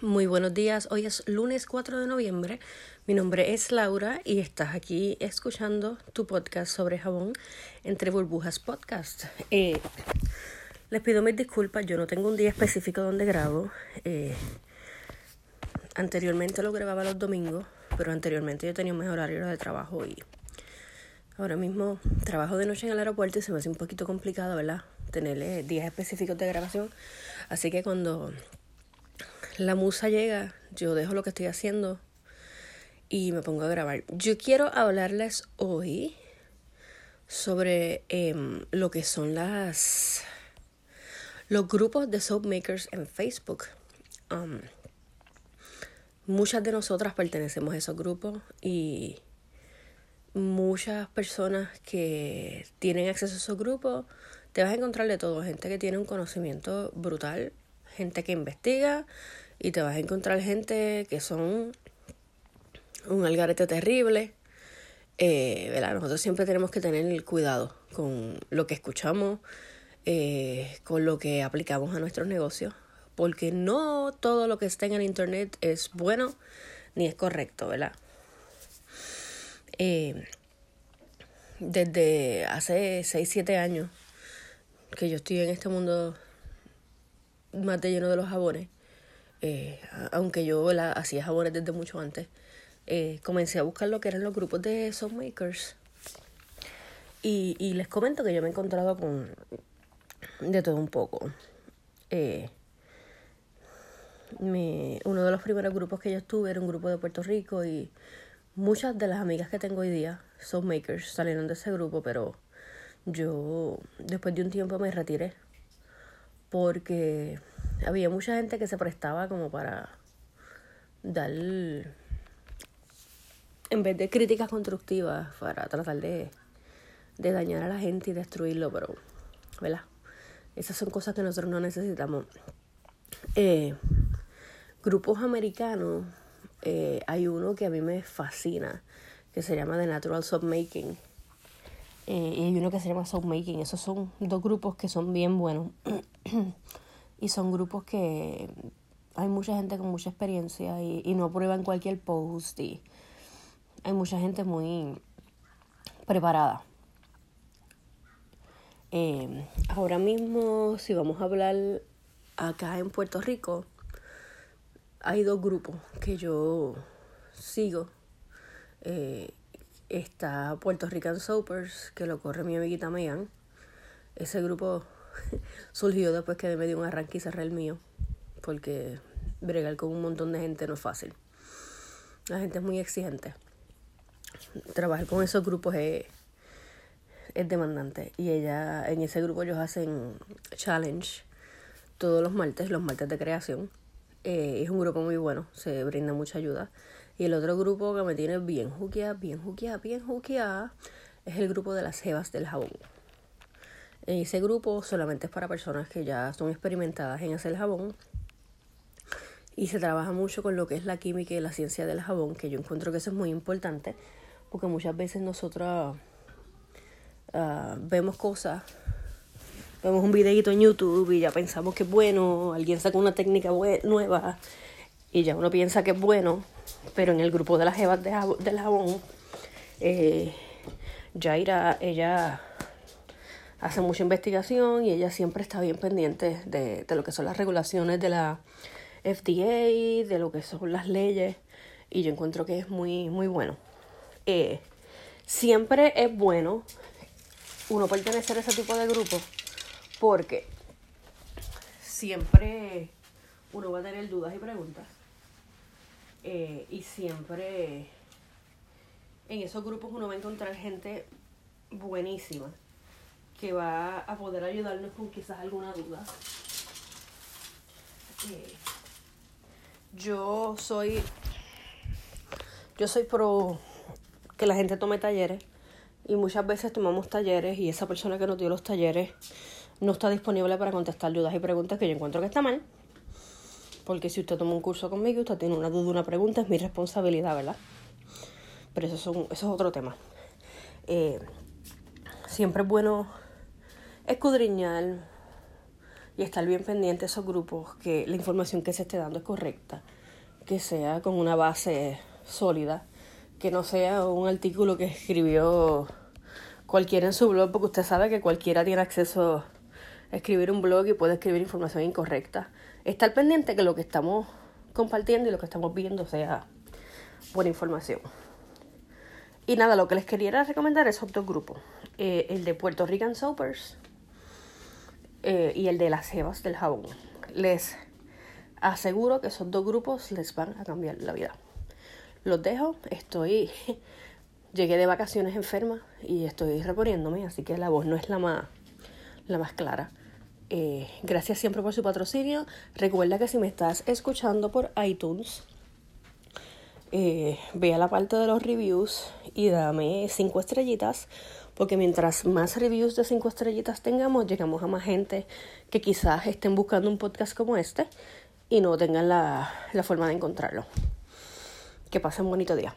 Muy buenos días, hoy es lunes 4 de noviembre, mi nombre es Laura y estás aquí escuchando tu podcast sobre jabón entre burbujas podcast. Eh, les pido mis disculpas, yo no tengo un día específico donde grabo. Eh, anteriormente lo grababa los domingos, pero anteriormente yo tenía un mejor horario de trabajo y ahora mismo trabajo de noche en el aeropuerto y se me hace un poquito complicado, ¿verdad? Tener días específicos de grabación. Así que cuando la musa llega, yo dejo lo que estoy haciendo y me pongo a grabar. Yo quiero hablarles hoy sobre em, lo que son las los grupos de soap makers en Facebook. Um, muchas de nosotras pertenecemos a esos grupos y muchas personas que tienen acceso a esos grupos te vas a encontrar de todo, gente que tiene un conocimiento brutal, gente que investiga, y te vas a encontrar gente que son un algarete terrible. Eh, ¿verdad? Nosotros siempre tenemos que tener el cuidado con lo que escuchamos, eh, con lo que aplicamos a nuestros negocios, porque no todo lo que está en el Internet es bueno ni es correcto, ¿verdad? Eh, desde hace 6, 7 años que yo estoy en este mundo más de lleno de los jabones, eh, aunque yo la, hacía jabones desde mucho antes, eh, comencé a buscar lo que eran los grupos de soap makers. Y, y les comento que yo me he encontrado con de todo un poco. Eh, uno de los primeros grupos que yo estuve era un grupo de Puerto Rico y muchas de las amigas que tengo hoy día, soap makers, salieron de ese grupo, pero yo después de un tiempo me retiré porque había mucha gente que se prestaba como para dar, en vez de críticas constructivas, para tratar de, dañar a la gente y destruirlo, pero, ¿verdad? Esas son cosas que nosotros no necesitamos. Eh, grupos americanos, eh, hay uno que a mí me fascina, que se llama The Natural Soap Making. Eh, y hay uno que se llama Soap Making. Esos son dos grupos que son bien buenos. y son grupos que hay mucha gente con mucha experiencia y, y no aprueban cualquier post y hay mucha gente muy preparada. Eh, ahora mismo, si vamos a hablar acá en Puerto Rico, hay dos grupos que yo sigo. Eh, está Puerto Rican Soapers, que lo corre mi amiguita Megan. Ese grupo surgió después que me dio un arranque y cerré el mío, porque bregar con un montón de gente no es fácil. La gente es muy exigente. Trabajar con esos grupos es, es demandante. Y ella, en ese grupo ellos hacen challenge todos los martes, los martes de creación. Eh, es un grupo muy bueno, se brinda mucha ayuda. Y el otro grupo que me tiene bien juqueada, bien juqueada, bien juqueada, es el grupo de las jevas del jabón. Ese grupo solamente es para personas que ya son experimentadas en hacer jabón. Y se trabaja mucho con lo que es la química y la ciencia del jabón, que yo encuentro que eso es muy importante porque muchas veces nosotros uh, vemos cosas, vemos un videito en YouTube y ya pensamos que es bueno, alguien saca una técnica nueva y ya uno piensa que es bueno, pero en el grupo de las jevas de del jabón, eh, Jaira, ella hace mucha investigación y ella siempre está bien pendiente de, de lo que son las regulaciones de la FDA, de lo que son las leyes, y yo encuentro que es muy, muy bueno. Eh, siempre es bueno uno pertenecer a ese tipo de grupos porque siempre uno va a tener dudas y preguntas. Eh, y siempre en esos grupos uno va a encontrar gente buenísima que va a poder ayudarnos con quizás alguna duda. Yo soy yo soy pro que la gente tome talleres y muchas veces tomamos talleres y esa persona que nos dio los talleres no está disponible para contestar dudas y preguntas que yo encuentro que está mal. Porque si usted toma un curso conmigo y usted tiene una duda, una pregunta, es mi responsabilidad, ¿verdad? Pero eso es, eso es otro tema. Eh, siempre es bueno escudriñar y estar bien pendiente de esos grupos, que la información que se esté dando es correcta, que sea con una base sólida, que no sea un artículo que escribió cualquiera en su blog, porque usted sabe que cualquiera tiene acceso a escribir un blog y puede escribir información incorrecta. Estar pendiente que lo que estamos compartiendo y lo que estamos viendo sea buena información. Y nada, lo que les quería recomendar es otro grupo. Eh, el de Puerto Rican Soapers eh, y el de las cebas del jabón. Les aseguro que esos dos grupos les van a cambiar la vida. Los dejo, estoy... Llegué de vacaciones enferma y estoy reponiéndome, así que la voz no es la más, la más clara. Eh, gracias siempre por su patrocinio. Recuerda que si me estás escuchando por iTunes, eh, ve a la parte de los reviews y dame cinco estrellitas, porque mientras más reviews de cinco estrellitas tengamos, llegamos a más gente que quizás estén buscando un podcast como este y no tengan la, la forma de encontrarlo. Que pasen un bonito día.